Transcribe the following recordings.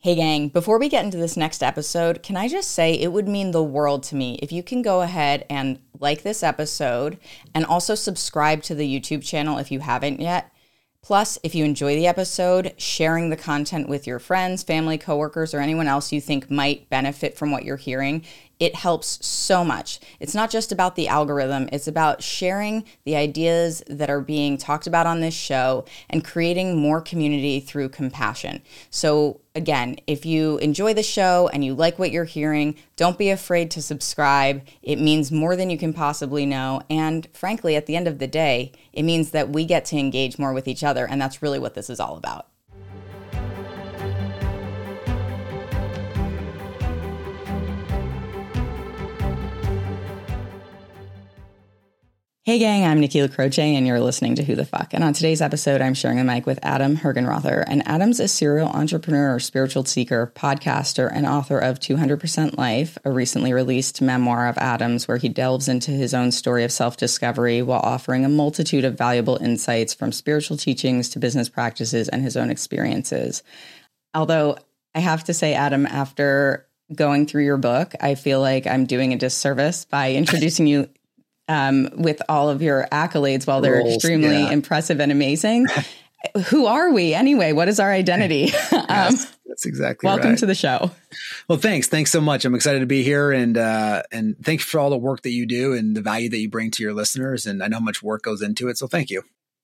Hey, gang, before we get into this next episode, can I just say it would mean the world to me if you can go ahead and like this episode and also subscribe to the YouTube channel if you haven't yet. Plus, if you enjoy the episode, sharing the content with your friends, family, coworkers, or anyone else you think might benefit from what you're hearing, it helps so much. It's not just about the algorithm, it's about sharing the ideas that are being talked about on this show and creating more community through compassion. So, again, if you enjoy the show and you like what you're hearing, don't be afraid to subscribe. It means more than you can possibly know. And frankly, at the end of the day, it means that we get to engage more with each other. And that's really what this is all about. Hey gang, I'm Nikki LaCroce and you're listening to Who the Fuck. And on today's episode, I'm sharing a mic with Adam Hergenrother. And Adam's a serial entrepreneur, spiritual seeker, podcaster, and author of 200% Life, a recently released memoir of Adam's where he delves into his own story of self-discovery while offering a multitude of valuable insights from spiritual teachings to business practices and his own experiences. Although I have to say, Adam, after going through your book, I feel like I'm doing a disservice by introducing you um, with all of your accolades, while they're extremely yeah. impressive and amazing. Who are we anyway? What is our identity? um, that's exactly welcome right. to the show. Well, thanks. Thanks so much. I'm excited to be here and, uh, and thanks for all the work that you do and the value that you bring to your listeners. And I know how much work goes into it. So thank you.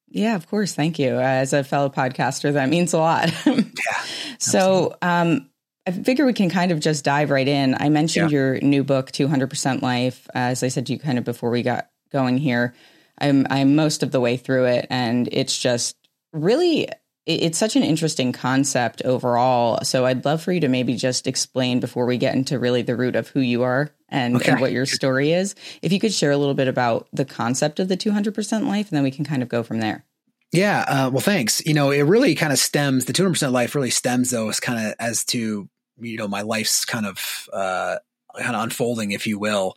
Yeah, of course. Thank you. As a fellow podcaster, that means a lot. yeah. So, um, I figure we can kind of just dive right in. I mentioned yeah. your new book, 200% Life. As I said to you kind of before we got going here, I'm I'm most of the way through it, and it's just really it's such an interesting concept overall. So I'd love for you to maybe just explain before we get into really the root of who you are and, okay. and what your story is. If you could share a little bit about the concept of the 200% life, and then we can kind of go from there. Yeah. Uh, well, thanks. You know, it really kind of stems, the 200% life really stems though, as kind of as to you know my life's kind of uh, kind of unfolding, if you will.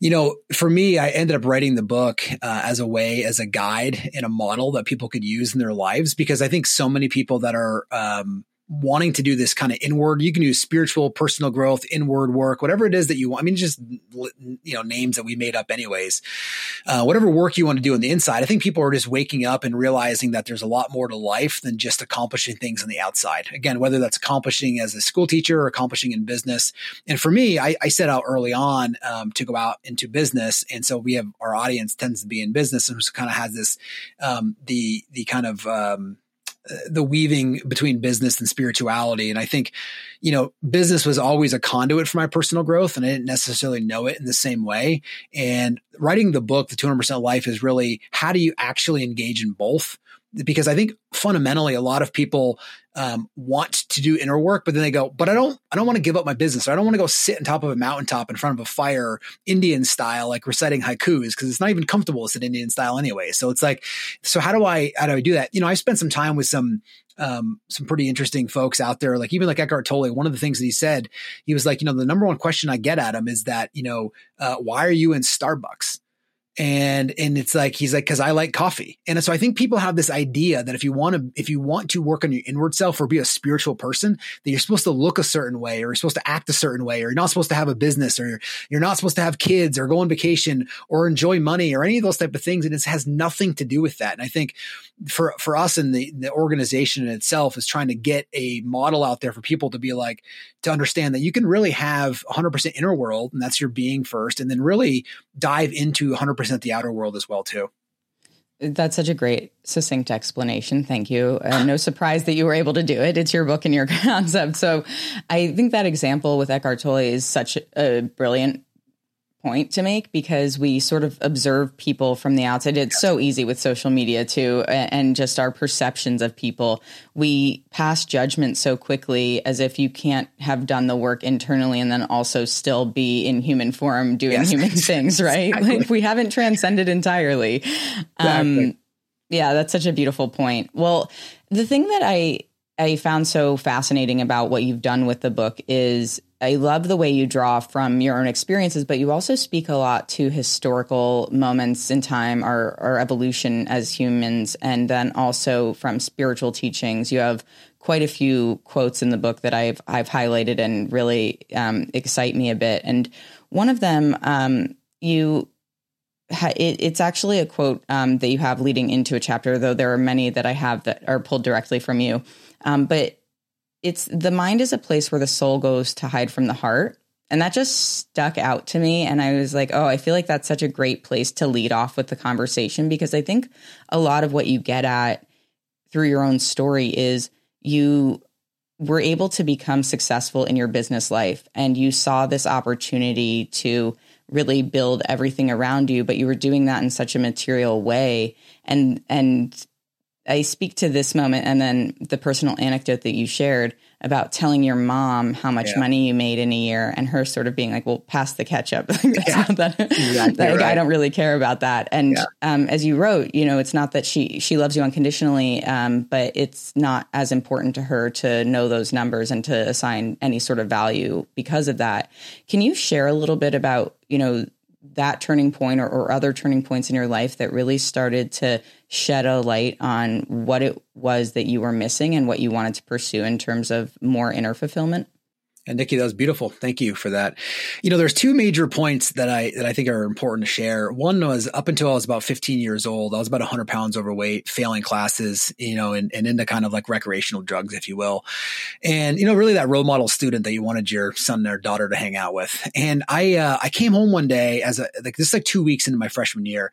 You know, for me, I ended up writing the book uh, as a way, as a guide and a model that people could use in their lives because I think so many people that are um, wanting to do this kind of inward you can use spiritual personal growth inward work whatever it is that you want. I mean just you know names that we made up anyways. Uh, whatever work you want to do on the inside. I think people are just waking up and realizing that there's a lot more to life than just accomplishing things on the outside. Again whether that's accomplishing as a school teacher or accomplishing in business. And for me i, I set out early on um, to go out into business. And so we have our audience tends to be in business and so kind of has this um, the the kind of um, the weaving between business and spirituality. And I think, you know, business was always a conduit for my personal growth and I didn't necessarily know it in the same way. And writing the book, The 200% Life is really how do you actually engage in both? Because I think fundamentally a lot of people um, want to do inner work, but then they go, but I don't, I don't want to give up my business. Or I don't want to go sit on top of a mountaintop in front of a fire, Indian style, like reciting haikus, because it's not even comfortable to sit Indian style anyway. So it's like, so how do I, how do I do that? You know, I spent some time with some, um, some pretty interesting folks out there. Like even like Eckhart Tolle, one of the things that he said, he was like, you know, the number one question I get at him is that, you know, uh, why are you in Starbucks? And and it's like he's like because i like coffee. And so i think people have this idea that if you want to if you want to work on your inward self or be a spiritual person that you're supposed to look a certain way or you're supposed to act a certain way or you're not supposed to have a business or you're, you're not supposed to have kids or go on vacation or enjoy money or any of those type of things. And it has nothing to do with that. And i think for for us in the, the organization in itself is trying to get a model out there for people to be like to understand that you can really have 100% inner world and that's your being first. And then really dive into 100% the outer world as well too. That's such a great succinct explanation. Thank you. Uh, no surprise that you were able to do it. It's your book and your concept. So i think that example with eckhart tolle is such a brilliant point to make because we sort of observe people from the outside. It's so easy with social media too, and just our perceptions of people. We pass judgment so quickly as if you can't have done the work internally and then also still be in human form doing yes. human things, right? Exactly. Like we haven't transcended entirely. Exactly. Um, yeah, that's such a beautiful point. Well, the thing that I I found so fascinating about what you've done with the book is I love the way you draw from your own experiences, but you also speak a lot to historical moments in time, our, our evolution as humans, and then also from spiritual teachings. You have quite a few quotes in the book that I've I've highlighted and really um, excite me a bit. And one of them, um, you, it, it's actually a quote um, that you have leading into a chapter, though there are many that I have that are pulled directly from you. Um, but it's the mind is a place where the soul goes to hide from the heart. And that just stuck out to me. And I was like, oh, I feel like that's such a great place to lead off with the conversation because I think a lot of what you get at through your own story is you were able to become successful in your business life and you saw this opportunity to really build everything around you but you were doing that in such a material way and and I speak to this moment and then the personal anecdote that you shared about telling your mom how much yeah. money you made in a year and her sort of being like, well, pass the ketchup. yeah. that, exactly that, right. I don't really care about that. And yeah. um, as you wrote, you know, it's not that she, she loves you unconditionally, um, but it's not as important to her to know those numbers and to assign any sort of value because of that. Can you share a little bit about, you know, that turning point or, or other turning points in your life that really started to shed a light on what it was that you were missing and what you wanted to pursue in terms of more inner fulfillment? And Nikki, that was beautiful. Thank you for that. You know, there's two major points that I that I think are important to share. One was up until I was about 15 years old, I was about 100 pounds overweight, failing classes, you know, and, and into kind of like recreational drugs, if you will. And you know, really that role model student that you wanted your son or daughter to hang out with. And I uh, I came home one day as a like this is like two weeks into my freshman year,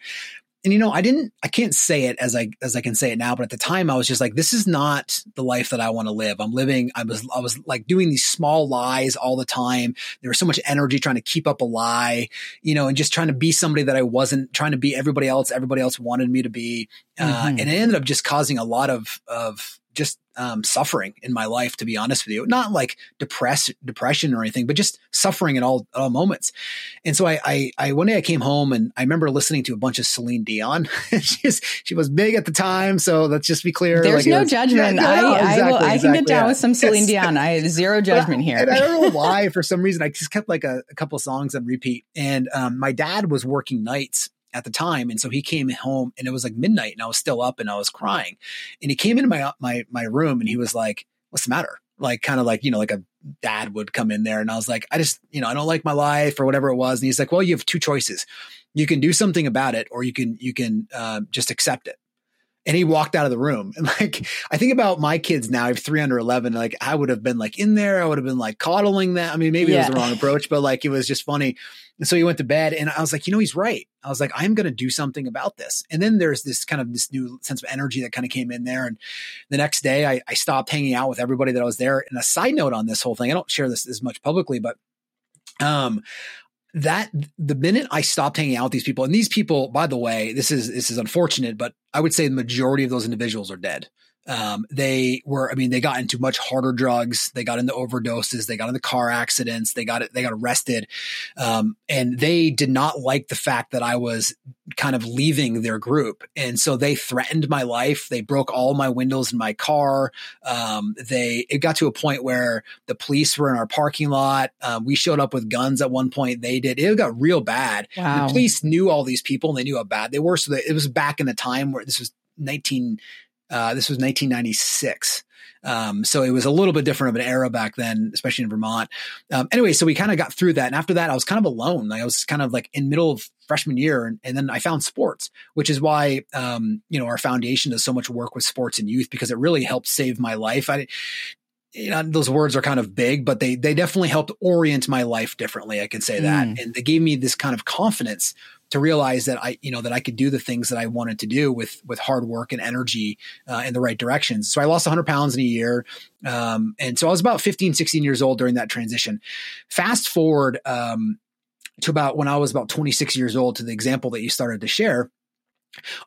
and you know, I didn't, I can't say it as I, as I can say it now, but at the time I was just like, this is not the life that I want to live. I'm living, I was, I was like doing these small lies all the time. There was so much energy trying to keep up a lie, you know, and just trying to be somebody that I wasn't trying to be everybody else, everybody else wanted me to be. Uh, mm-hmm. and it ended up just causing a lot of, of just um, suffering in my life, to be honest with you. Not like depressed depression or anything, but just suffering at all, all moments. And so I, I, I, one day I came home and I remember listening to a bunch of Celine Dion. She's, she was big at the time. So let's just be clear. There's like no was, judgment. Yeah, no, I, exactly, I, will, I can get down yeah. with some Celine Dion. I have zero judgment here. And I don't know why, for some reason, I just kept like a, a couple songs on repeat. And um, my dad was working nights at the time. And so he came home and it was like midnight and I was still up and I was crying. And he came into my my my room and he was like, What's the matter? Like kind of like, you know, like a dad would come in there. And I was like, I just, you know, I don't like my life or whatever it was. And he's like, Well, you have two choices. You can do something about it or you can you can uh, just accept it and he walked out of the room. And like, I think about my kids now, I have three under 11. Like, I would have been like in there. I would have been like coddling that. I mean, maybe yeah. it was the wrong approach, but like, it was just funny. And so he went to bed and I was like, you know, he's right. I was like, I'm going to do something about this. And then there's this kind of this new sense of energy that kind of came in there. And the next day I, I stopped hanging out with everybody that I was there. And a side note on this whole thing, I don't share this as much publicly, but um, that the minute I stopped hanging out with these people, and these people, by the way, this is this is unfortunate, but I would say the majority of those individuals are dead. Um, they were, I mean, they got into much harder drugs. They got into overdoses. They got into car accidents. They got it. They got arrested. Um, and they did not like the fact that I was kind of leaving their group. And so they threatened my life. They broke all my windows in my car. Um, they, it got to a point where the police were in our parking lot. Um, we showed up with guns at one point. They did. It got real bad. Wow. The police knew all these people and they knew how bad they were. So it was back in the time where this was 19, uh, this was 1996. Um, so it was a little bit different of an era back then, especially in Vermont. Um, anyway, so we kind of got through that. And after that, I was kind of alone. Like I was kind of like in middle of freshman year. And, and then I found sports, which is why, um, you know, our foundation does so much work with sports and youth because it really helped save my life. I, you know, those words are kind of big, but they, they definitely helped orient my life differently. I can say that. Mm. And they gave me this kind of confidence to realize that I, you know, that I could do the things that I wanted to do with with hard work and energy uh, in the right directions. So I lost 100 pounds in a year, um, and so I was about 15, 16 years old during that transition. Fast forward um, to about when I was about 26 years old to the example that you started to share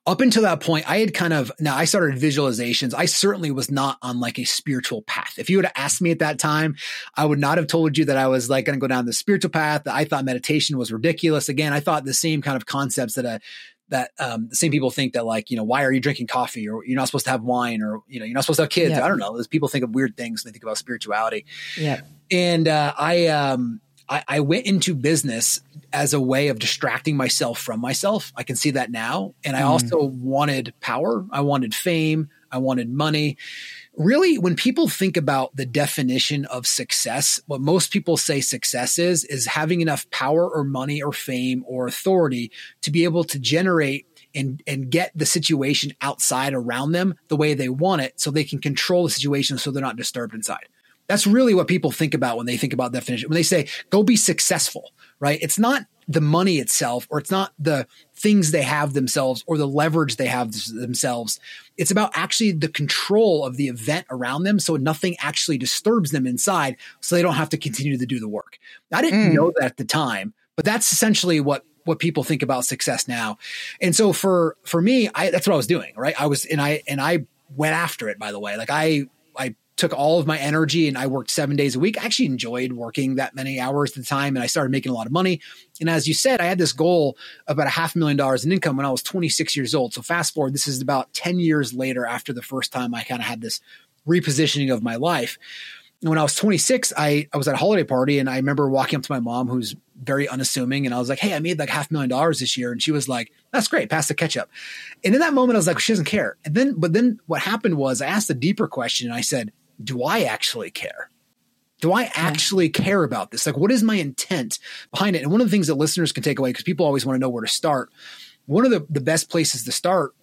up until that point, I had kind of now I started visualizations. I certainly was not on like a spiritual path. If you would have asked me at that time, I would not have told you that I was like going to go down the spiritual path. I thought meditation was ridiculous. Again, I thought the same kind of concepts that a that um, the same people think that like you know why are you drinking coffee or you're not supposed to have wine or you know you're not supposed to have kids. I don't know. People think of weird things when they think about spirituality. Yeah. And uh, I um I, I went into business as a way of distracting myself from myself. I can see that now. And I mm. also wanted power. I wanted fame. I wanted money. really when people think about the definition of success, what most people say success is, is having enough power or money or fame or authority to be able to generate and, and get the situation outside around them the way they want it so they can control the situation so they're not disturbed inside. That's really what people think about when they think about definition. When they say, go be successful, right? It's not the money itself, or it's not the things they have themselves or the leverage they have themselves. It's about actually the control of the event around them so nothing actually disturbs them inside so they don't have to continue to do the work. I didn't mm. know that at the time, but that's essentially what what people think about success now. And so for for me, I that's what I was doing, right? I was and I and I went after it by the way. Like I I took all of my energy and I worked seven days a week. I actually enjoyed working that many hours at the time and I started making a lot of money. And as you said, I had this goal about a half million dollars in income when I was 26 years old. So fast forward, this is about 10 years later after the first time I kind of had this repositioning of my life. And when I was 26, I, I was at a holiday party and I remember walking up to my mom, who's very unassuming. And I was like, Hey, I made like half million dollars this year. And she was like, That's great. Pass the ketchup. And in that moment, I was like, She doesn't care. And then, but then what happened was I asked a deeper question and I said, do I actually care? Do I actually care about this? Like, what is my intent behind it? And one of the things that listeners can take away, because people always want to know where to start, one of the, the best places to start,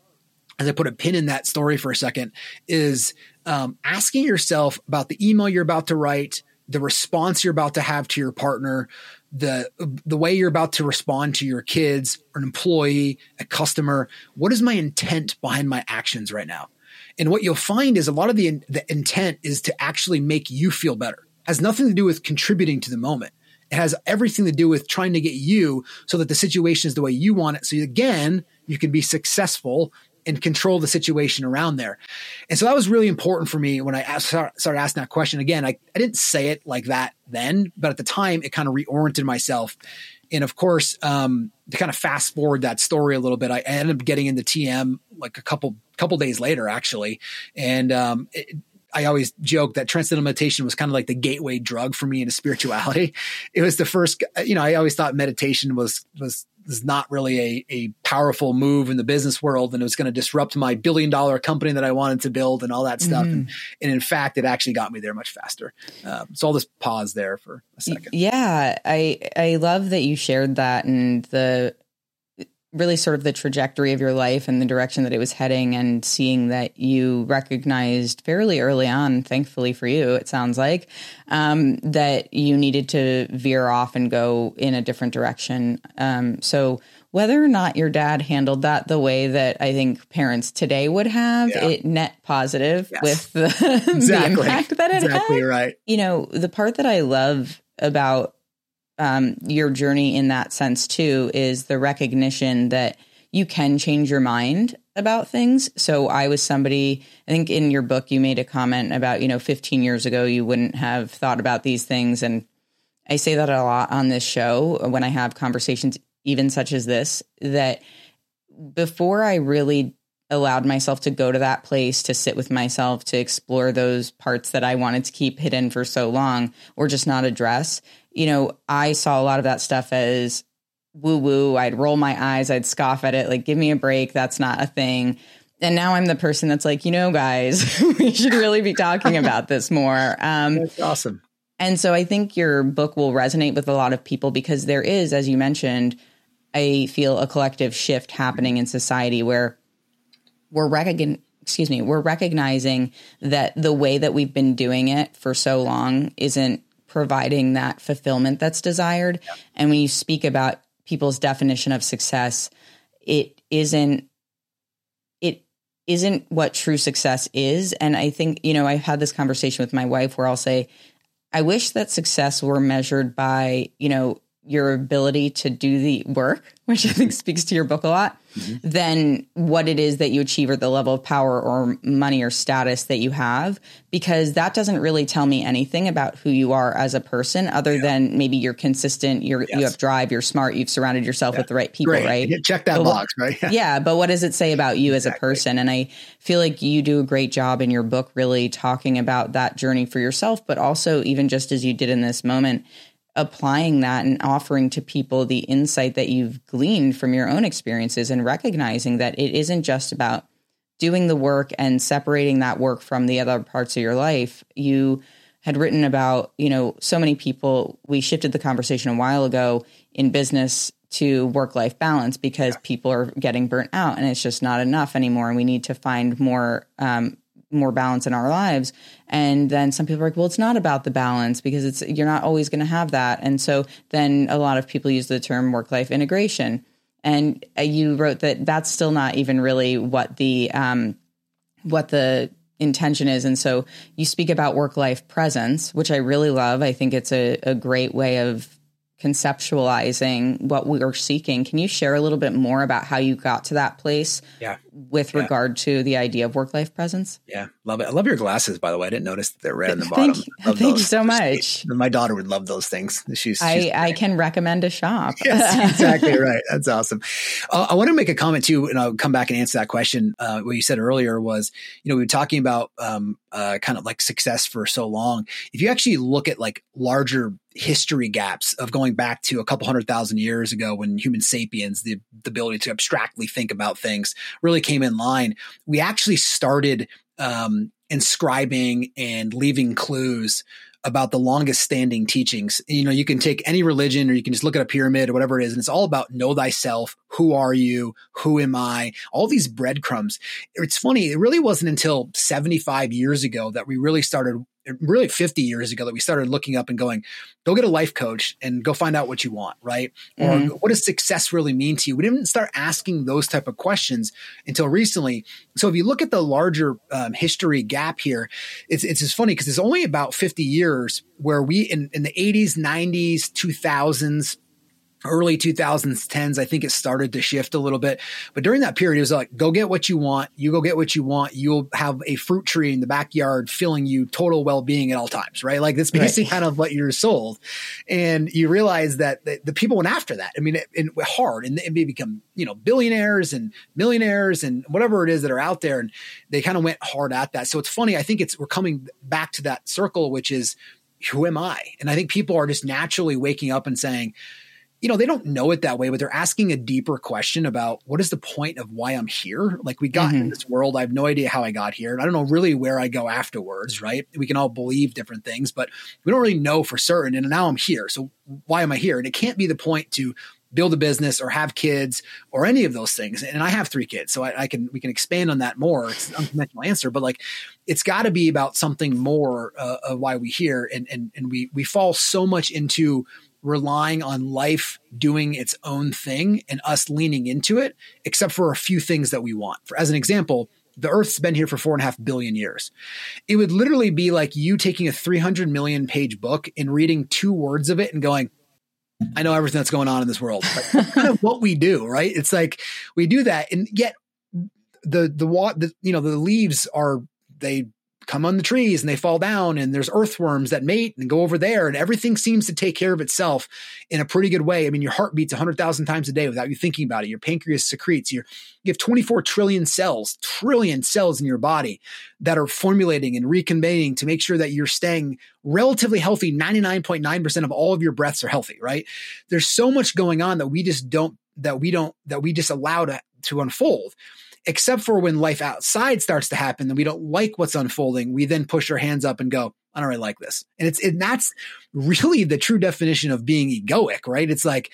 as I put a pin in that story for a second, is um, asking yourself about the email you're about to write, the response you're about to have to your partner, the the way you're about to respond to your kids, an employee, a customer. What is my intent behind my actions right now? And what you'll find is a lot of the, the intent is to actually make you feel better. It has nothing to do with contributing to the moment. It has everything to do with trying to get you so that the situation is the way you want it. So again, you can be successful and control the situation around there. And so that was really important for me when I asked, started asking that question. Again, I, I didn't say it like that then, but at the time it kind of reoriented myself. And of course, um, to kind of fast forward that story a little bit, I ended up getting into TM like a couple couple days later, actually. And um, it, I always joke that transcendental meditation was kind of like the gateway drug for me into spirituality. It was the first, you know, I always thought meditation was was was not really a, a powerful move in the business world and it was going to disrupt my billion dollar company that I wanted to build and all that stuff. Mm-hmm. And, and, in fact, it actually got me there much faster. Um, so I'll just pause there for a second. Yeah. I, I love that you shared that and the, really sort of the trajectory of your life and the direction that it was heading and seeing that you recognized fairly early on thankfully for you it sounds like um, that you needed to veer off and go in a different direction um, so whether or not your dad handled that the way that I think parents today would have, yeah. it net positive yes. with the, exactly. the impact that it exactly had. right. You know, the part that I love about um, your journey in that sense too is the recognition that you can change your mind about things. So I was somebody, I think in your book, you made a comment about, you know, 15 years ago, you wouldn't have thought about these things. And I say that a lot on this show when I have conversations, even such as this, that before I really allowed myself to go to that place to sit with myself to explore those parts that I wanted to keep hidden for so long or just not address you know, I saw a lot of that stuff as woo woo. I'd roll my eyes, I'd scoff at it, like, give me a break. That's not a thing. And now I'm the person that's like, you know, guys, we should really be talking about this more. Um, that's awesome. And so I think your book will resonate with a lot of people because there is, as you mentioned, I feel a collective shift happening in society where we're recognizing excuse me, we're recognizing that the way that we've been doing it for so long isn't providing that fulfillment that's desired. Yeah. And when you speak about people's definition of success, it isn't it isn't what true success is. And I think, you know, I've had this conversation with my wife where I'll say, I wish that success were measured by, you know, your ability to do the work, which I think speaks to your book a lot, mm-hmm. than what it is that you achieve or the level of power or money or status that you have, because that doesn't really tell me anything about who you are as a person, other yeah. than maybe you're consistent, you're, yes. you have drive, you're smart, you've surrounded yourself yeah. with the right people, Great. right? Check that but box, right? yeah, but what does it say about you exactly. as a person? And I feel like you do a great job in your book, really talking about that journey for yourself, but also even just as you did in this moment applying that and offering to people the insight that you've gleaned from your own experiences and recognizing that it isn't just about doing the work and separating that work from the other parts of your life, you had written about, you know, so many people. We shifted the conversation a while ago in business to work life balance because people are getting burnt out and it's just not enough anymore. And we need to find more, um, more balance in our lives. And then some people are like, well, it's not about the balance because it's, you're not always going to have that. And so then a lot of people use the term work life integration. And uh, you wrote that that's still not even really what the, um, what the intention is. And so you speak about work life presence, which I really love. I think it's a, a great way of conceptualizing what we are seeking. Can you share a little bit more about how you got to that place? Yeah. With yeah. regard to the idea of work life presence? Yeah. Love it. I love your glasses, by the way. I didn't notice that they're red in the bottom. Thank, you, thank you so much. My daughter would love those things. She's, she's I, I can recommend a shop. yes, exactly right. That's awesome. Uh, I want to make a comment too, and I'll come back and answer that question. Uh, what you said earlier was, you know, we were talking about um, uh, kind of like success for so long. If you actually look at like larger history gaps of going back to a couple hundred thousand years ago when human sapiens, the, the ability to abstractly think about things really came in line, we actually started um, inscribing and leaving clues about the longest standing teachings. You know, you can take any religion or you can just look at a pyramid or whatever it is, and it's all about know thyself. Who are you? Who am I? All these breadcrumbs. It's funny. It really wasn't until 75 years ago that we really started really 50 years ago that we started looking up and going, go get a life coach and go find out what you want, right? Mm-hmm. Or what does success really mean to you? We didn't start asking those type of questions until recently. So if you look at the larger um, history gap here, it's it's just funny because it's only about 50 years where we in, in the 80s, 90s, 2000s, early 2010s i think it started to shift a little bit. But during that period it was like go get what you want. You go get what you want. You'll have a fruit tree in the backyard filling you total well-being at all times right? Like that's basically right. kind of what you're sold. And you realize that the, the people went after that. I mean it, it hard. And they become you know billionaires and millionaires and whatever it is that are out there. And they kind of went hard at that. So it's funny. I think it's we're coming back to that circle which is who am i? And i think people are just naturally waking up and saying you know, they don't know it that way, but they're asking a deeper question about what is the point of why I'm here? Like we got mm-hmm. in this world. I have no idea how I got here. And I don't know really where I go afterwards, right? We can all believe different things, but we don't really know for certain. And now I'm here. So why am I here? And it can't be the point to build a business or have kids or any of those things. And I have three kids, so I, I can we can expand on that more. It's an unconventional answer, but like it's got to be about something more uh, of why we here. And and and we we fall so much into relying on life doing its own thing and us leaning into it, except for a few things that we want. For as an example, the Earth's been here for four and a half billion years. It would literally be like you taking a 300 million page book and reading two words of it and going, I know everything that's going on in this world. Like, kind of what we do, right? It's like we do that, and yet the the, the you know the leaves are they come on the trees and they fall down and there's earthworms that mate and go over there and everything seems to take care of itself in a pretty good way. I mean, your heart beats 100,000 times a day without you thinking about it. Your pancreas secretes. You're, you have 24 trillion cells, trillion cells in your body that are formulating and reconvening to make sure that you're staying relatively healthy. 99.9% of all of your breaths are healthy, right? There's so much going on that we just don't, that we don't, that we just allow to, to unfold except for when life outside starts to happen and we don't like what's unfolding, we then push our hands up and go, I don't really like this. And it's, and that's really the true definition of being egoic, right? It's like,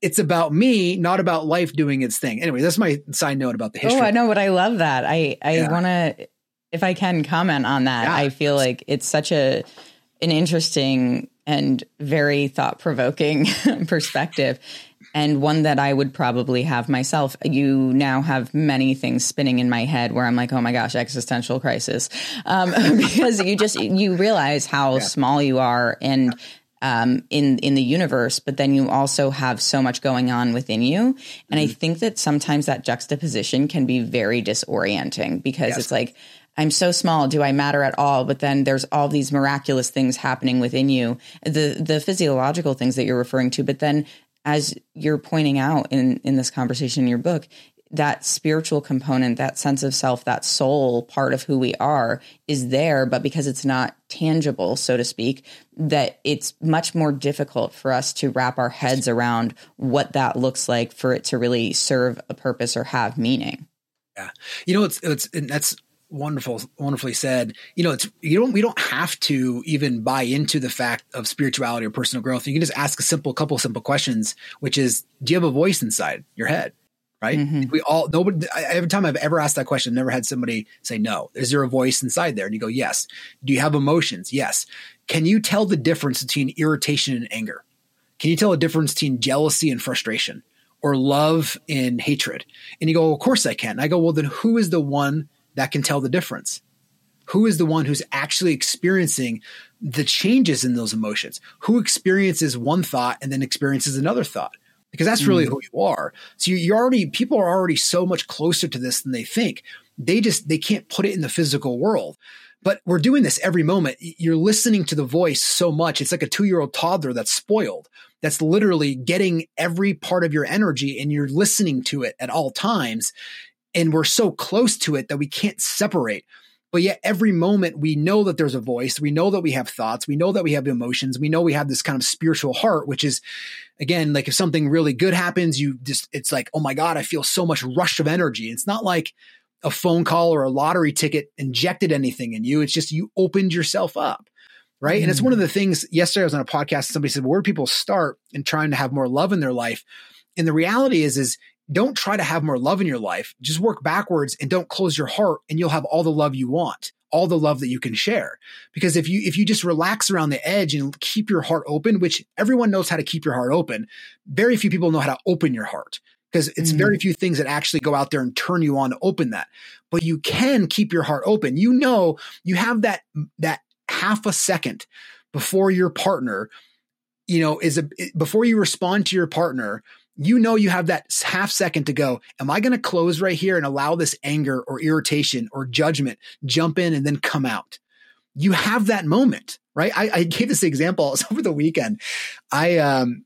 it's about me, not about life doing its thing. Anyway, that's my side note about the oh, history. Oh, I know, but I love that. I, I yeah. want to, if I can comment on that, yeah. I feel like it's such a, an interesting and very thought provoking perspective and one that I would probably have myself. You now have many things spinning in my head where I'm like, oh my gosh, existential crisis, um, because you just you realize how yeah. small you are and. Um, in in the universe, but then you also have so much going on within you, and mm-hmm. I think that sometimes that juxtaposition can be very disorienting because yes. it's like I'm so small. Do I matter at all? But then there's all these miraculous things happening within you, the the physiological things that you're referring to. But then as you're pointing out in in this conversation in your book that spiritual component that sense of self that soul part of who we are is there but because it's not tangible so to speak that it's much more difficult for us to wrap our heads around what that looks like for it to really serve a purpose or have meaning Yeah. You know, it's, it's, that's wonderful, wonderfully said. You know, it's, you don't, we don't have to even buy into the fact of spirituality or personal growth. You can just ask a simple, couple of simple questions, which is, do you have a voice inside your head? Right. Mm-hmm. We all, nobody, every time I've ever asked that question, I've never had somebody say no. Is there a voice inside there? And you go, yes. Do you have emotions? Yes. Can you tell the difference between irritation and anger? Can you tell a difference between jealousy and frustration? or love in hatred? And you go, of course I can. And I go, well, then who is the one that can tell the difference? Who is the one who's actually experiencing the changes in those emotions? Who experiences one thought and then experiences another thought? Because that's really mm. who you are. So you're already, people are already so much closer to this than they think. They just, they can't put it in the physical world. But we're doing this every moment. You're listening to the voice so much. It's like a two year old toddler that's spoiled that's literally getting every part of your energy and you're listening to it at all times. And we're so close to it that we can't separate. But yet every moment we know that there's a voice. We know that we have thoughts. We know that we have emotions. We know we have this kind of spiritual heart, which is again, like if something really good happens, you just, it's like, oh my God, I feel so much rush of energy. It's not like a phone call or a lottery ticket injected anything in you. It's just you opened yourself up right? Mm. And it's one of mm. the things. Yesterday, I was on a podcast. Somebody said, "Where do people start in trying to have more love in their life?" And the reality is, is don't try to have more love in your life. Just work backwards and don't close your heart, and you'll have all the love you want, all the love that you can share. Because if you if you just relax around the edge and keep your heart open, which everyone knows how to keep your heart open, very few people know how to open your heart because it's mm. very few things that actually go out there and turn you on to open that. But you can keep your heart open. You know, you have that that half a second before your partner, you know, is a, before you respond to your partner, you know, you have that half second to go, am I going to close right here and allow this anger or irritation or judgment jump in and then come out? You have that moment, right? I, I gave this example over the weekend. I, um,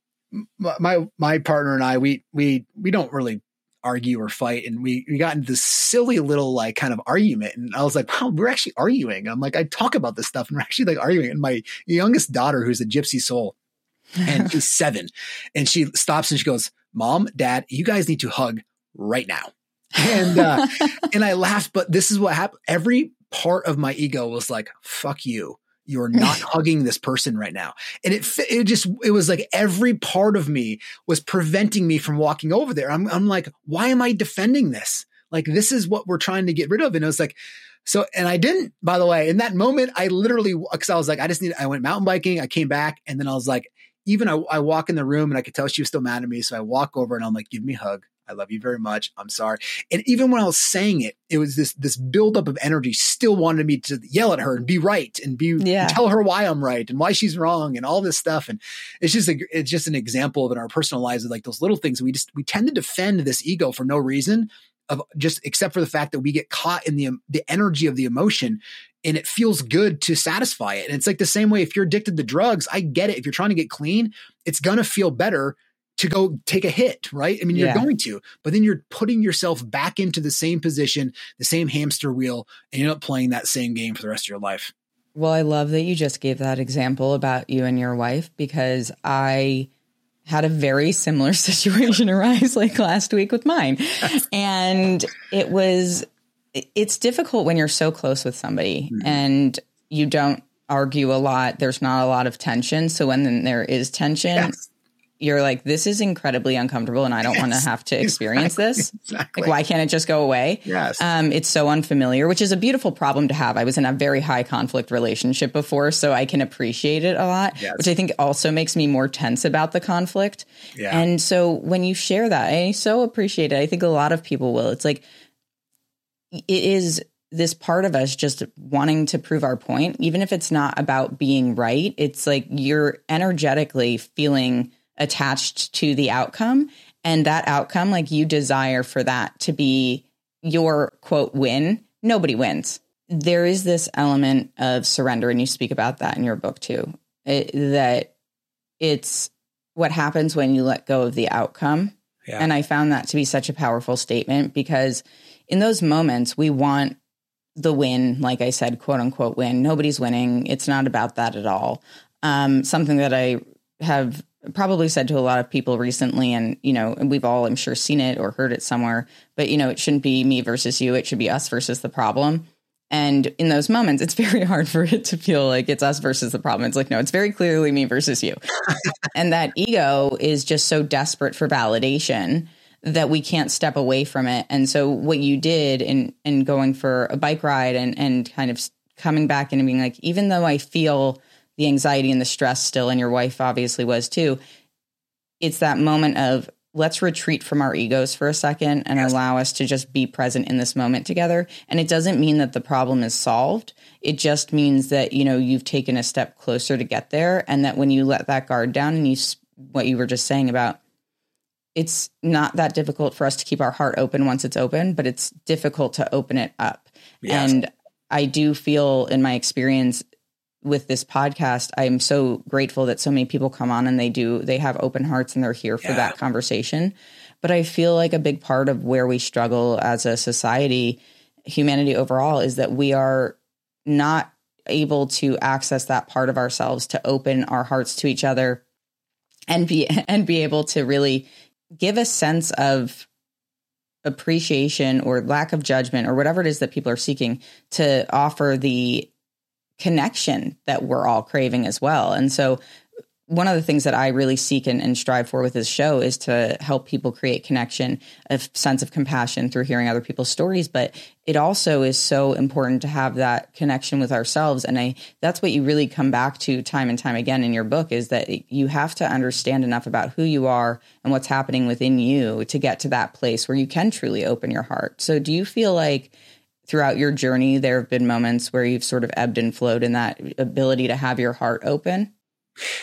my, my partner and I, we, we, we don't really argue or fight. And we, we got into this silly little like kind of argument. And I was like, wow, we're actually arguing. I'm like, I talk about this stuff and we're actually like arguing. And my youngest daughter, who's a gypsy soul, and she's seven, and she stops and she goes, Mom, Dad, you guys need to hug right now. And uh, and I laughed, but this is what happened. Every part of my ego was like, fuck you. You're not hugging this person right now. And it, it just, it was like every part of me was preventing me from walking over there. I'm, I'm like, why am I defending this? Like, this is what we're trying to get rid of. And it was like, so, and I didn't, by the way, in that moment, I literally, cause I was like, I just need, I went mountain biking. I came back and then I was like, even I, I walk in the room and I could tell she was still mad at me. So I walk over and I'm like, give me a hug. I love you very much. I'm sorry. And even when I was saying it, it was this this buildup of energy still wanted me to yell at her and be right and be yeah. and tell her why I'm right and why she's wrong and all this stuff. And it's just a, it's just an example of in our personal lives of like those little things we just we tend to defend this ego for no reason of just except for the fact that we get caught in the the energy of the emotion and it feels good to satisfy it. And it's like the same way if you're addicted to drugs, I get it. If you're trying to get clean, it's going to feel better to go take a hit, right? I mean, you're yeah. going to, but then you're putting yourself back into the same position, the same hamster wheel, and you're not playing that same game for the rest of your life. Well, I love that you just gave that example about you and your wife because I had a very similar situation arise like last week with mine. and it was, it's difficult when you're so close with somebody mm-hmm. and you don't argue a lot. There's not a lot of tension. So when there is tension, yes you're like, this is incredibly uncomfortable and I don't yes, want to have to experience exactly, this. Exactly. Like, why can't it just go away? Yes. Um, it's so unfamiliar, which is a beautiful problem to have. I was in a very high conflict relationship before, so I can appreciate it a lot, yes. which I think also makes me more tense about the conflict. Yeah. And so when you share that, I so appreciate it. I think a lot of people will. It's like, it is this part of us just wanting to prove our point, even if it's not about being right. It's like you're energetically feeling attached to the outcome and that outcome like you desire for that to be your quote win nobody wins there is this element of surrender and you speak about that in your book too it, that it's what happens when you let go of the outcome yeah. and i found that to be such a powerful statement because in those moments we want the win like i said quote unquote win nobody's winning it's not about that at all um, something that i have probably said to a lot of people recently, and you know, and we've all, I'm sure, seen it or heard it somewhere. But you know, it shouldn't be me versus you; it should be us versus the problem. And in those moments, it's very hard for it to feel like it's us versus the problem. It's like, no, it's very clearly me versus you. and that ego is just so desperate for validation that we can't step away from it. And so what you did in in going for a bike ride and and kind of coming back and being like, even though I feel the anxiety and the stress still, and your wife obviously was too, it's that moment of let's retreat from our egos for a second and yes. allow us to just be present in this moment together. And it doesn't mean that the problem is solved. It just means that, you know, you've taken a step closer to get there. And that when you let that guard down and you, what you were just saying about, it's not that difficult for us to keep our heart open once it's open, but it's difficult to open it up. Yes. And I do feel in my experience with this podcast, I'm so grateful that so many people come on and they do, they have open hearts and they're here for yeah. that conversation. But I feel like a big part of where we struggle as a society, humanity overall, is that we are not able to access that part of ourselves to open our hearts to each other and be and be able to really give a sense of appreciation or lack of judgment or whatever it is that people are seeking to offer the connection that we're all craving as well. And so one of the things that I really seek and, and, strive for with this show is to help people create connection, a sense of compassion through hearing other people's stories. But it also is so important to have that connection with ourselves. And I, that's what you really come back to time and time again in your book is that you have to understand enough about who you are and what's happening within you to get to that place where you can truly open your heart. So do you feel like throughout your journey, there have been moments where you've sort of ebbed and flowed in that ability to have your heart open?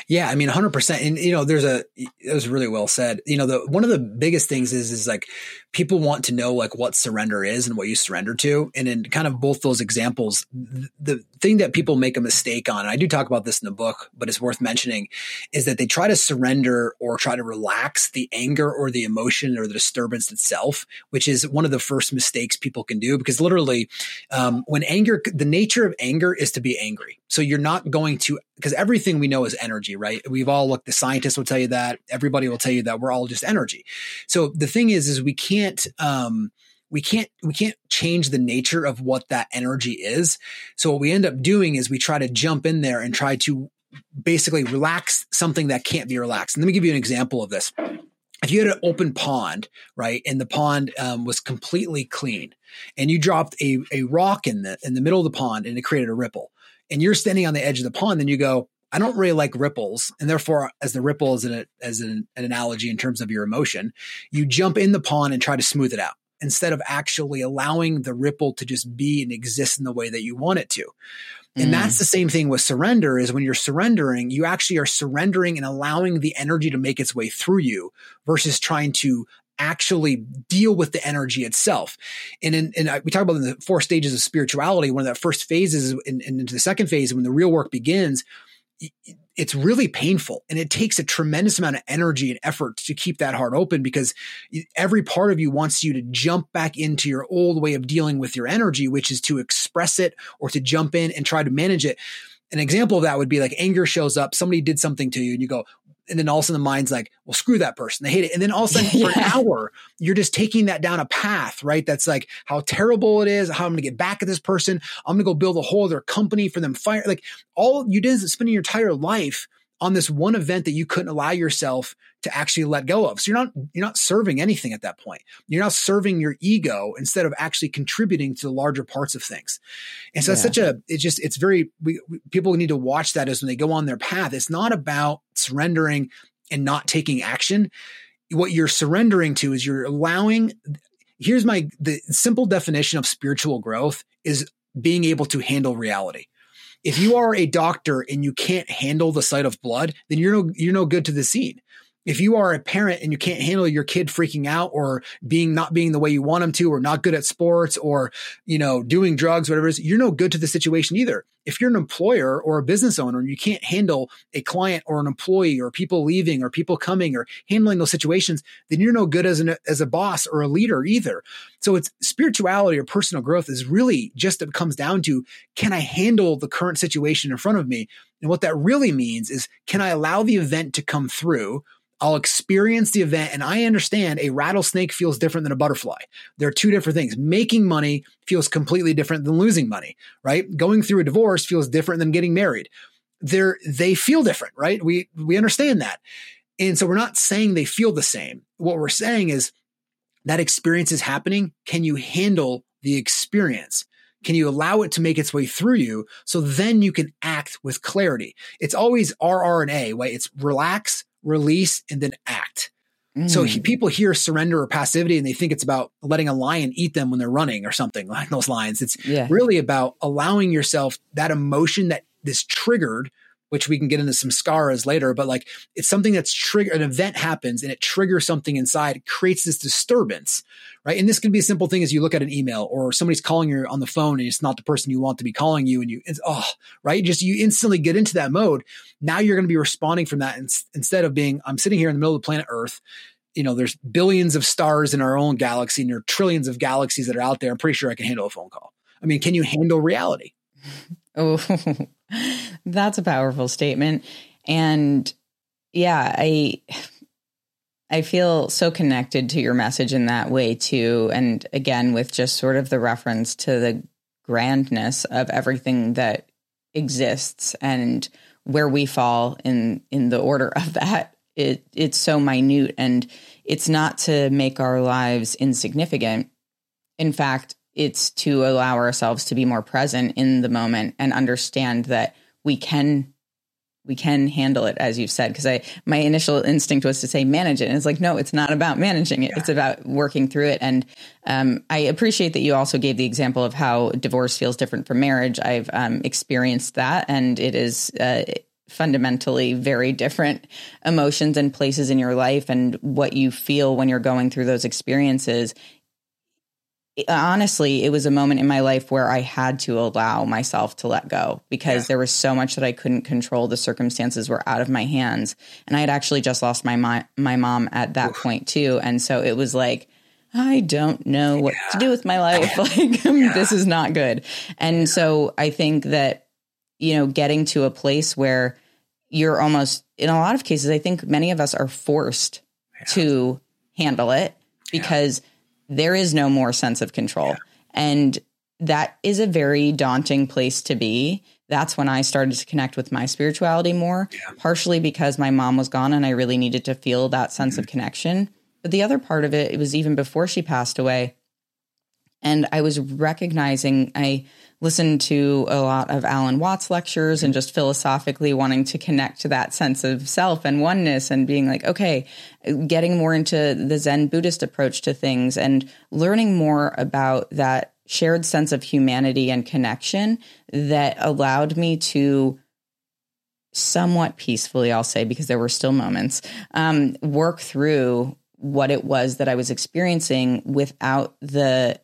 Yeah, I mean, 100%. And, you know, there's a, it was really well said. You know, the, one of the biggest things is, is like people want to know like what surrender is and what you surrender to. And in kind of both those examples, the thing that people make a mistake on, I do talk about this in the book, but it's worth mentioning is that they try to surrender or try to relax the anger or the emotion or the disturbance itself, which is one of the first mistakes people can do because literally, um, when anger, the nature of anger is to be angry. So you're not going to, because everything we know is energy, right? We've all looked, the scientists will tell you that. Everybody will tell you that we're all just energy. So the thing is, is we can't, um, we can't we can't change the nature of what that energy is so what we end up doing is we try to jump in there and try to basically relax something that can't be relaxed and let me give you an example of this if you had an open pond right and the pond um, was completely clean and you dropped a, a rock in the in the middle of the pond and it created a ripple and you're standing on the edge of the pond, then you go, I don't really like ripples. And therefore, as the ripple is an, as an, an analogy in terms of your emotion, you jump in the pond and try to smooth it out instead of actually allowing the ripple to just be and exist in the way that you want it to. And mm. that's the same thing with surrender is when you're surrendering, you actually are surrendering and allowing the energy to make its way through you versus trying to actually deal with the energy itself. And in, and we talk about in the four stages of spirituality. One of that first phases and into the second phase, when the real work begins, it's really painful and it takes a tremendous amount of energy and effort to keep that heart open because every part of you wants you to jump back into your old way of dealing with your energy, which is to express it or to jump in and try to manage it. An example of that would be like anger shows up, somebody did something to you and you go, and then all of a sudden the mind's like, well, screw that person. They hate it. And then all of a sudden for an hour, you're just taking that down a path, right? That's like how terrible it is, how I'm going to get back at this person. I'm going to go build a whole other company for them fire. Like all you did is spending your entire life on this one event that you couldn't allow yourself to actually let go of. So you're not you're not serving anything at that point. You're not serving your ego instead of actually contributing to the larger parts of things. And so yeah. it's such a it's just it's very we, we, people need to watch that as when they go on their path. It's not about surrendering and not taking action. What you're surrendering to is you're allowing here's my the simple definition of spiritual growth is being able to handle reality if you are a doctor and you can't handle the sight of blood, then you're no you're no good to the scene. If you are a parent and you can't handle your kid freaking out or being not being the way you want them to or not good at sports or you know doing drugs whatever it is you're no good to the situation either. If you're an employer or a business owner and you can't handle a client or an employee or people leaving or people coming or handling those situations then you're no good as an as a boss or a leader either. So it's spirituality or personal growth is really just it comes down to can i handle the current situation in front of me? And what that really means is can i allow the event to come through I'll experience the event and I understand a rattlesnake feels different than a butterfly. There are two different things. Making money feels completely different than losing money, right? Going through a divorce feels different than getting married. They're, they feel different, right? We, we understand that. And so we're not saying they feel the same. What we're saying is that experience is happening. Can you handle the experience? Can you allow it to make its way through you so then you can act with clarity? It's always RR and A, right? It's relax, release, and then act. Mm. So he, people hear surrender or passivity and they think it's about letting a lion eat them when they're running or something like those lines. It's yeah. really about allowing yourself that emotion that is triggered which we can get into some scaras later, but like it's something that's trigger an event happens and it triggers something inside, it creates this disturbance, right? And this can be a simple thing as you look at an email or somebody's calling you on the phone and it's not the person you want to be calling you and you, it's, oh, right? Just you instantly get into that mode. Now you're going to be responding from that instead of being, I'm sitting here in the middle of the planet Earth. You know, there's billions of stars in our own galaxy and there are trillions of galaxies that are out there. I'm pretty sure I can handle a phone call. I mean, can you handle reality? Oh, that's a powerful statement. And yeah, I I feel so connected to your message in that way too. And again, with just sort of the reference to the grandness of everything that exists and where we fall in in the order of that. It it's so minute and it's not to make our lives insignificant. In fact, it's to allow ourselves to be more present in the moment and understand that we can we can handle it as you've said. Because i my initial instinct was to say manage it. And it's like no it's not about managing it. Yeah. it's about working through it. And um, i appreciate that you also gave the example of how divorce feels different from marriage. I've um, experienced that and it is uh, fundamentally very different emotions and places in your life and what you feel when you're going through those experiences honestly, it was a moment in my life where I had to allow myself to let go because yeah. there was so much that I couldn't control. The circumstances were out of my hands, and I had actually just lost my my, my mom at that Oof. point too, and so it was like. I don't know what yeah. to do with my life. Like, yeah. this is not good. And so I think that, you know, getting to a place where you're almost, in a lot of cases, I think many of us are forced to handle it because there is no more sense of control. Yeah. And that is a very daunting place to be. That's when I started to connect with my spirituality more, yeah. partially because my mom was gone and I really needed to feel that sense mm-hmm. of connection. But the other part of it, it was even before she passed away. And I was recognizing, I listened to a lot of Alan Watts lectures and just philosophically wanting to connect to that sense of self and oneness and being like, okay, getting more into the Zen Buddhist approach to things and learning more about that shared sense of humanity and connection that allowed me to somewhat peacefully, I'll say, because there were still moments, um, work through what it was that I was experiencing without the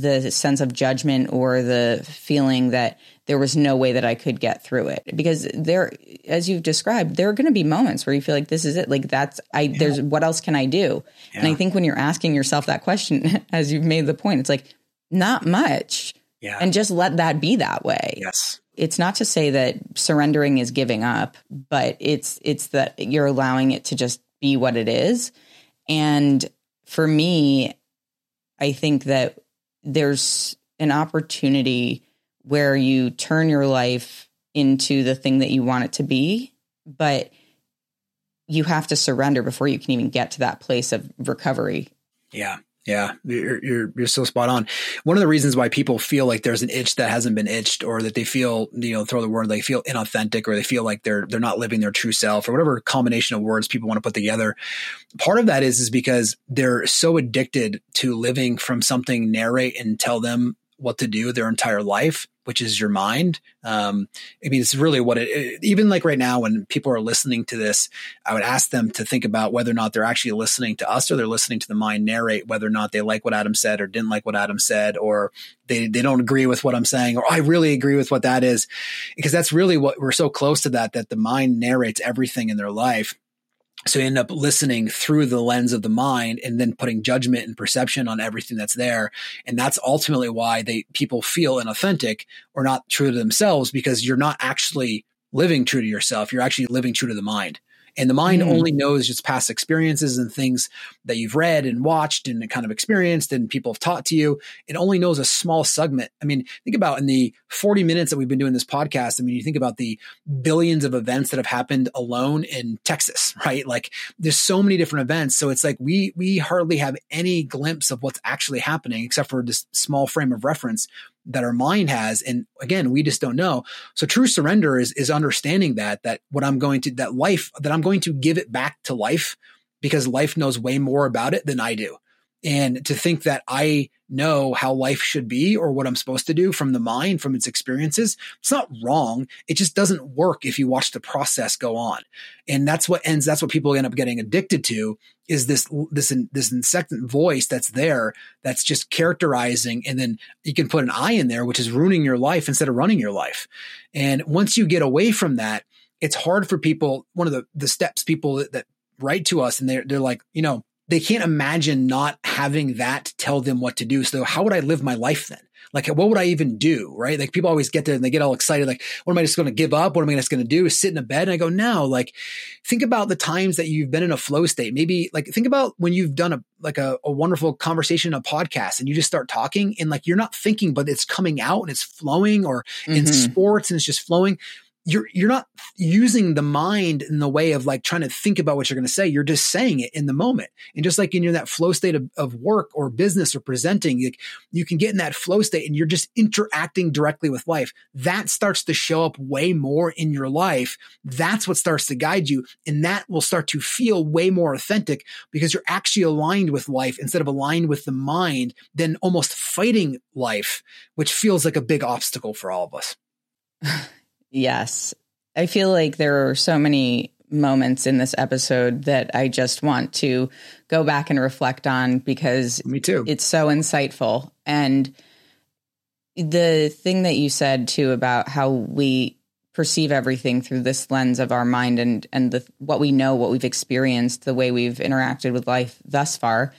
the sense of judgment or the feeling that there was no way that I could get through it. Because there as you've described there are going to be moments where you feel like this is it. Like that's I yeah. there's what else can I do? Yeah. and I think when you're asking yourself that question as you've made the point it's like not much. Yeah. And just let that be that way. Yes. It's not to say that surrendering is giving up but it's it's that you're allowing it to just be what it is. And for me I think that there's an opportunity where you turn your life into the thing that you want it to be, but you have to surrender before you can even get to that place of recovery. Yeah. Yeah, you're, you're, you're so spot on. One of the reasons why people feel like there's an itch that hasn't been itched, or that they feel, you know, throw the word, they feel inauthentic, or they feel like they're they're not living their true self, or whatever combination of words people want to put together. Part of that is is because they're so addicted to living from something narrate and tell them what to do their entire life which is your mind. Um, I mean, it's really what it, even like right now when people are listening to this, I would ask them to think about whether or not they're actually listening to us or they're listening to the mind narrate, whether or not they like what Adam said or didn't like what Adam said, or they, they don't agree with what I'm saying, or I really agree with what that is. Because that's really what we're so close to that, that the mind narrates everything in their life. So you end up listening through the lens of the mind and then putting judgment and perception on everything that's there. And that's ultimately why they people feel inauthentic or not true to themselves because you're not actually living true to yourself. You're actually living true to the mind. And the mind mm. only knows just past experiences and things that you've read and watched and kind of experienced and people have taught to you. It only knows a small segment. I mean, think about in the 40 minutes that we've been doing this podcast. I mean, you think about the billions of events that have happened alone in Texas, right? Like there's so many different events. So it's like we, we hardly have any glimpse of what's actually happening except for this small frame of reference that our mind has. And again, we just don't know. So true surrender is, is understanding that, that what I'm going to, that life, that I'm going to give it back to life because life knows way more about it than I do. And to think that I know how life should be or what I'm supposed to do from the mind, from its experiences, it's not wrong. It just doesn't work if you watch the process go on. And that's what ends, that's what people end up getting addicted to is this, this, this incessant voice that's there that's just characterizing. And then you can put an I in there, which is ruining your life instead of running your life. And once you get away from that, it's hard for people. One of the, the steps people that write to us and they're, they're like, you know, they can't imagine not having that tell them what to do. So how would I live my life then? Like, what would I even do? Right. Like people always get there and they get all excited. Like, what am I just going to give up? What am I just going to do? Sit in a bed? And I go, no, like think about the times that you've been in a flow state. Maybe like think about when you've done a, like a, a wonderful conversation, a podcast and you just start talking and like you're not thinking, but it's coming out and it's flowing or mm-hmm. in sports and it's just flowing you're you're not using the mind in the way of like trying to think about what you're going to say. You're just saying it in the moment. And just like in that flow state of, of work or business or presenting, like you can get in that flow state and you're just interacting directly with life. That starts to show up way more in your life. That's what starts to guide you. And that will start to feel way more authentic because you're actually aligned with life instead of aligned with the mind, then almost fighting life, which feels like a big obstacle for all of us. Yes. I feel like there are so many moments in this episode that I just want to go back and reflect on because me too. It's so insightful. And the thing that you said too about how we perceive everything through this lens of our mind and and the what we know, what we've experienced, the way we've interacted with life thus far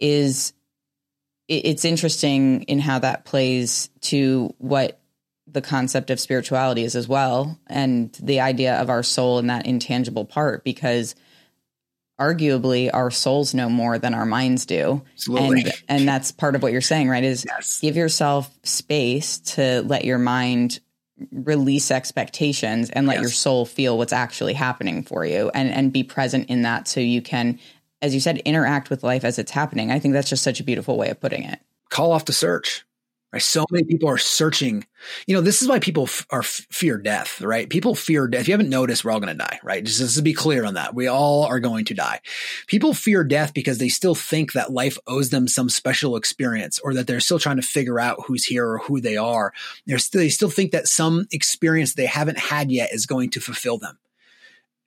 is it's interesting in how that plays to what the concept of spirituality is as well and the idea of our soul and that intangible part because arguably our souls know more than our minds do Absolutely. and and that's part of what you're saying right is yes. give yourself space to let your mind release expectations and let yes. your soul feel what's actually happening for you and and be present in that so you can as you said interact with life as it's happening i think that's just such a beautiful way of putting it call off the search Right? So many people are searching. You know, this is why people f- are f- fear death, right? People fear death. If you haven't noticed, we're all going to die, right? Just, just to be clear on that, we all are going to die. People fear death because they still think that life owes them some special experience, or that they're still trying to figure out who's here or who they are. They're they still think that some experience they haven't had yet is going to fulfill them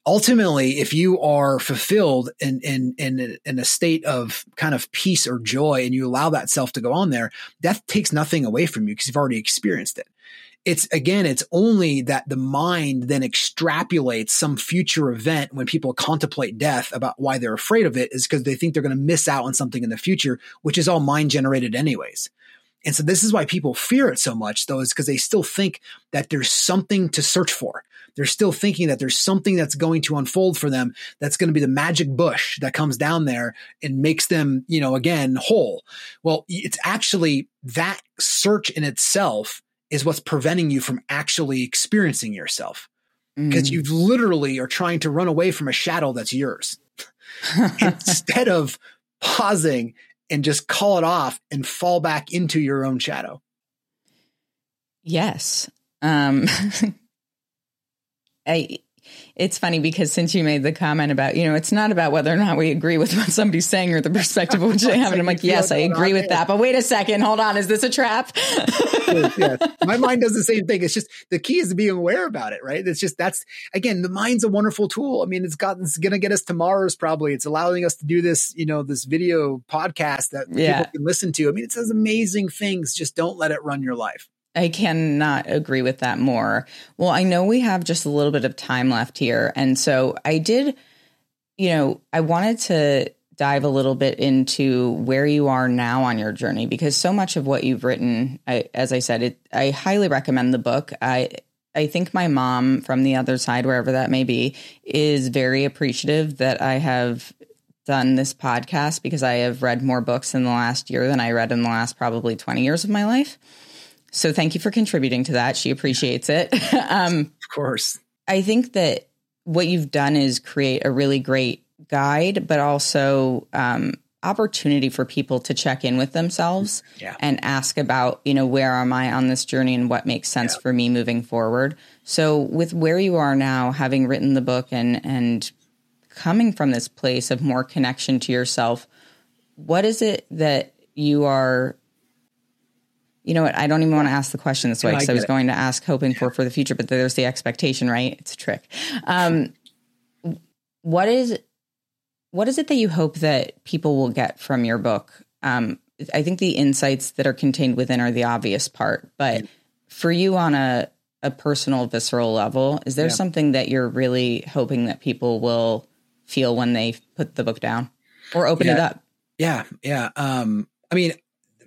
ultimately, if you are fulfilled in, in, in, in a state of kind of peace or joy and you allow that self to go on there, death takes nothing away from you because you've already experienced it. It's again, it's only that the mind then extrapolates some future event when people contemplate death about why they're afraid of it is because they think they're going to miss out on something in the future, which is all mind generated anyways. And so this is why people fear it so much though, is because they still think that there's something to search for they're still thinking that there's something that's going to unfold for them that's going to be the magic bush that comes down there and makes them, you know, again, whole. Well, it's actually that search in itself is what's preventing you from actually experiencing yourself because mm. you literally are trying to run away from a shadow that's yours instead of pausing and just call it off and fall back into your own shadow. Yes. Um, I it's funny because since you made the comment about, you know, it's not about whether or not we agree with what somebody's saying or the perspective of which they have. And I'm like, yes, I agree with that. But wait a second, hold on. Is this a trap? yes. My mind does the same thing. It's just the key is to being aware about it, right? It's just that's again, the mind's a wonderful tool. I mean, it's got it's gonna get us to Mars probably. It's allowing us to do this, you know, this video podcast that yeah. people can listen to. I mean, it says amazing things. Just don't let it run your life. I cannot agree with that more. Well, I know we have just a little bit of time left here. And so I did, you know, I wanted to dive a little bit into where you are now on your journey because so much of what you've written, I, as I said, it, I highly recommend the book. I, I think my mom from the other side, wherever that may be, is very appreciative that I have done this podcast because I have read more books in the last year than I read in the last probably 20 years of my life. So thank you for contributing to that. She appreciates it. um, of course. I think that what you've done is create a really great guide, but also um, opportunity for people to check in with themselves yeah. and ask about, you know, where am I on this journey and what makes sense yeah. for me moving forward. So with where you are now, having written the book and and coming from this place of more connection to yourself, what is it that you are you know what? I don't even want to ask the question this way because I, I, was it. going to ask, hoping for for the future, but there's the expectation, right? It's a trick. Um, what is what is it that you hope that people will get from your book? Um, I think the insights that are contained within are the obvious part, but for you on a a personal, visceral level, is there yeah. something that you're really hoping that people will feel when they put the book down or open yeah. it up? Yeah, yeah. Um, I mean,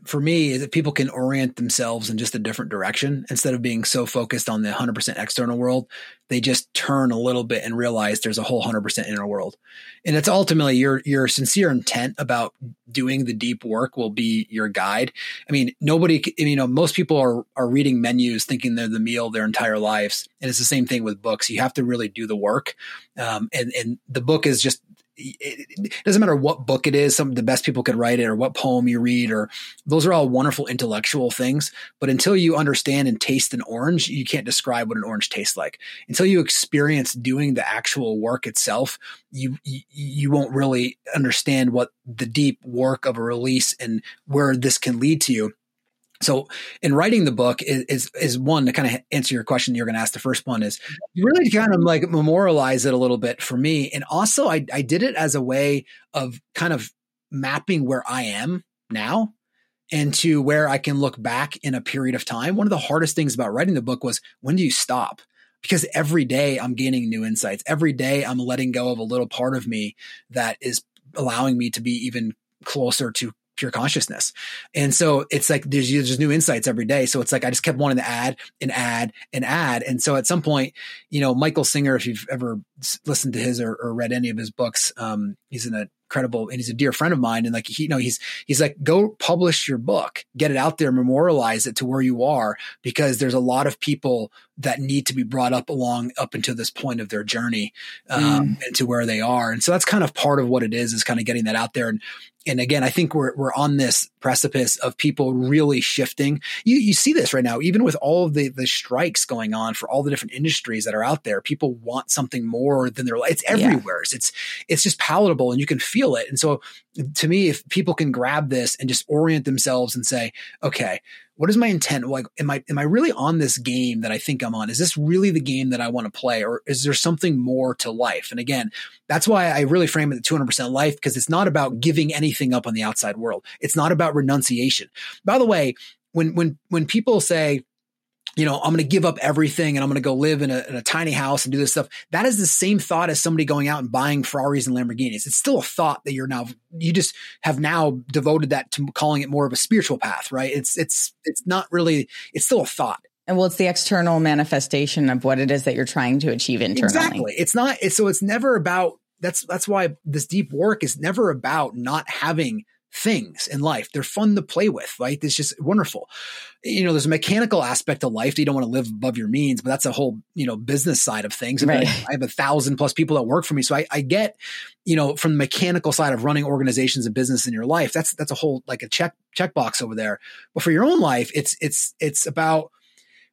for me is that people can orient themselves in just a different direction. Instead of being so focused on the 100% external world they just turn a little bit and realize there's a whole 100% inner world. And it's ultimately your your sincere intent about doing the deep work will be your guide. I mean nobody you know most people are are reading menus thinking they're the meal their entire lives. And it's the same thing with books. You have to really do the work. Um, and and the book is just it doesn't matter what book it is, some of the best people could write it or what poem you read, or those are all wonderful intellectual things. But until you understand and taste an orange, you can't describe what an orange tastes like. Until you experience doing the actual work itself, you, you, you won't really understand what the deep work of a release and where this can lead to you. So in writing the book is, is, is one to kind of answer your question you're going to ask. The first one is really kind of like memorialize it a little bit for me. And also I, I did it as a way of kind of mapping where I am now and to where I can look back in a period of time. One of the hardest things about writing the book was when do you stop? Because every day I'm gaining new insights. Every day I'm letting go of a little part of me that is allowing me to be even closer to pure consciousness. And so it's like there's there's new insights every day. So it's like I just kept wanting to add and add and add. And so at some point, you know, Michael Singer, if you've ever listened to his or, or read any of his books, um, he's in a credible and he's a dear friend of mine and like he you know he's he's like go publish your book get it out there memorialize it to where you are because there's a lot of people that need to be brought up along up until this point of their journey um, mm. and to where they are and so that's kind of part of what it is is kind of getting that out there and and again, I think we're we're on this precipice of people really shifting. You you see this right now, even with all of the the strikes going on for all the different industries that are out there. People want something more than their. Life. It's everywhere. Yeah. It's it's just palatable, and you can feel it. And so, to me, if people can grab this and just orient themselves and say, okay, what is my intent? Like, am I am I really on this game that I think I'm on? Is this really the game that I want to play, or is there something more to life? And again, that's why I really frame it at 200% life because it's not about giving anything up on the outside world. It's not about renunciation. By the way, when when when people say you know, I'm going to give up everything and I'm going to go live in a, in a, tiny house and do this stuff. That is the same thought as somebody going out and buying Ferraris and Lamborghinis. It's still a thought that you're now, you just have now devoted that to calling it more of a spiritual path, right? It's, it's, it's not really, it's still a thought. And well, it's the external manifestation of what it is that you're trying to achieve internally. Exactly. It's not, it's, so it's never about, that's, that's why this deep work is never about not having things in life. They're fun to play with, right? It's just wonderful. You know, there's a mechanical aspect to life that you don't want to live above your means, but that's a whole, you know, business side of things. Right. I have a thousand plus people that work for me. So I, I get, you know, from the mechanical side of running organizations and business in your life, that's, that's a whole, like a check, checkbox over there. But for your own life, it's, it's, it's about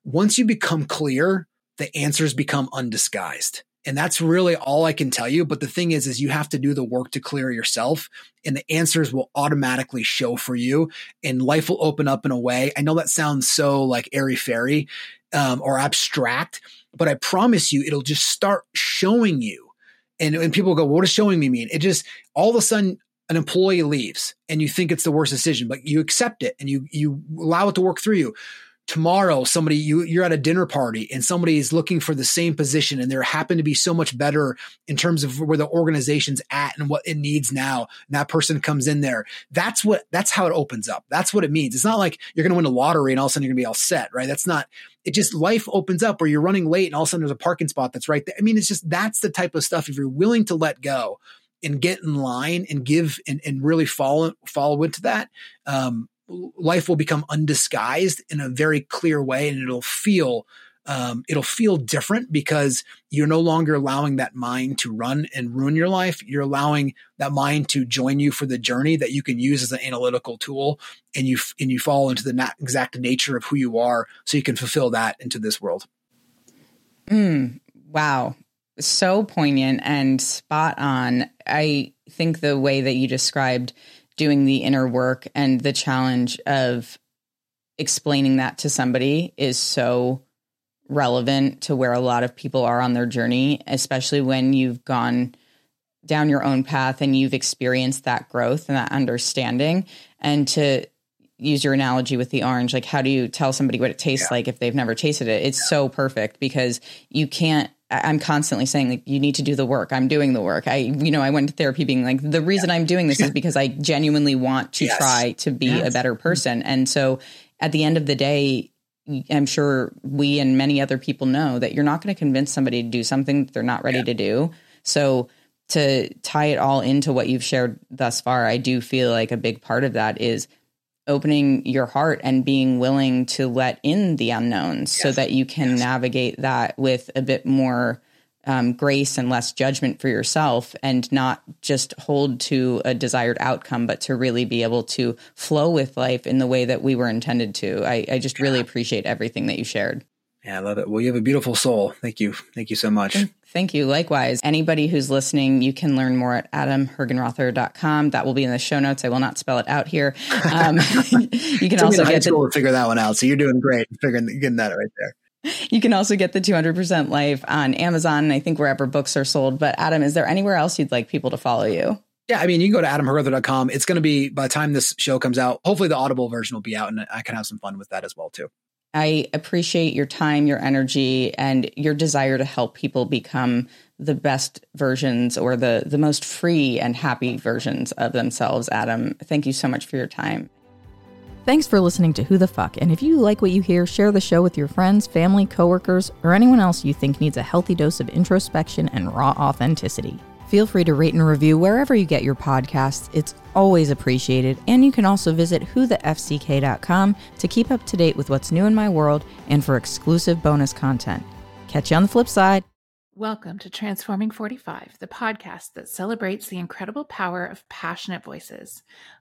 once you become clear, the answers become undisguised And that's really all I can tell you. But the thing is, is you have to do the work to clear yourself and the answers will automatically show for you and life will open up in a way. I know that sounds so like airy fairy, um, or abstract, but I promise you, it'll just start showing you. And, and people go, well, what does showing me mean? It just all of a sudden an employee leaves and you think it's the worst decision, but you accept it and you, you allow it to work through you tomorrow somebody you you're at a dinner party and somebody is looking for the same position and there happen to be so much better in terms of where the organization's at and what it needs now and that person comes in there. That's what that's how it opens up. That's what it means. It's not like you're going to win a lottery and all of a sudden you're going to be all set right? That's not it just life opens up or you're running late and all of a sudden there's a parking spot that's right there. I mean it's just that's the type of stuff if you're willing to let go and get in line and give and, and really follow follow into that um, life will become undisguised in a very clear way and it'll feel um, it'll feel different because you're no longer allowing that mind to run and ruin your life. You're allowing that mind to join you for the journey that you can use as an analytical tool, and you and you fall into the exact nature of who you are, so you can fulfill that into this world. Mm, wow, so poignant and spot on. I think the way that you described doing the inner work and the challenge of explaining that to somebody is so relevant to where a lot of people are on their journey, especially when you've gone down your own path and you've experienced that growth and that understanding. And to use your analogy with the orange, like how do you tell somebody what it tastes yeah. like if they've never tasted it? It's yeah. so perfect because you can't I'm constantly saying like you need to do the work. I'm doing the work. I you know I went to therapy being like the reason yeah. I'm doing this is because I genuinely want to yes. try to be yes. a better mm-hmm. person. And so at the end of the day, I'm sure we and many other people know that you're not going to convince somebody to do something that they're not ready yeah. to do. So to tie it all into what you've shared thus far, I do feel like a big part of that is opening your heart and being willing to let in the unknowns yes. so that you can yes. navigate that with a bit more um, grace and less judgment for yourself and not just hold to a desired outcome, but to really be able to flow with life in the way that we were intended to. I, I just really appreciate everything that you shared. Yeah, I love it. Well, you have a beautiful soul. Thank you. Thank you so much. Thank you. Likewise, anybody who's listening, you can learn more at adamhergenrother.com. That will be in the show notes. I will not spell it out here. Um, you can also get the, to figure that one out. So you're doing great figuring getting that right there. You can also get the 200% life on Amazon and I think wherever books are sold. But Adam, is there anywhere else you'd like people to follow you? Yeah, I mean, you can go to adamhergenrother.com. It's going to be by the time this show comes out, hopefully the Audible version will be out and I can have some fun with that as well too. I appreciate your time, your energy, and your desire to help people become the best versions or the the most free and happy versions of themselves. Adam, thank you so much for your time. Thanks for listening to Who the Fuck. And if you like what you hear, share the show with your friends, family, coworkers, or anyone else you think needs a healthy dose of introspection and raw authenticity. Feel free to rate and review wherever you get your podcasts. It's always appreciated. And you can also visit whothefck.com to keep up to date with what's new in my world and for exclusive bonus content. Catch you on the flip side. Welcome to Transforming 45, the podcast that celebrates the incredible power of passionate voices.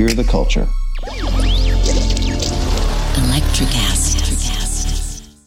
hear the culture. Electricast.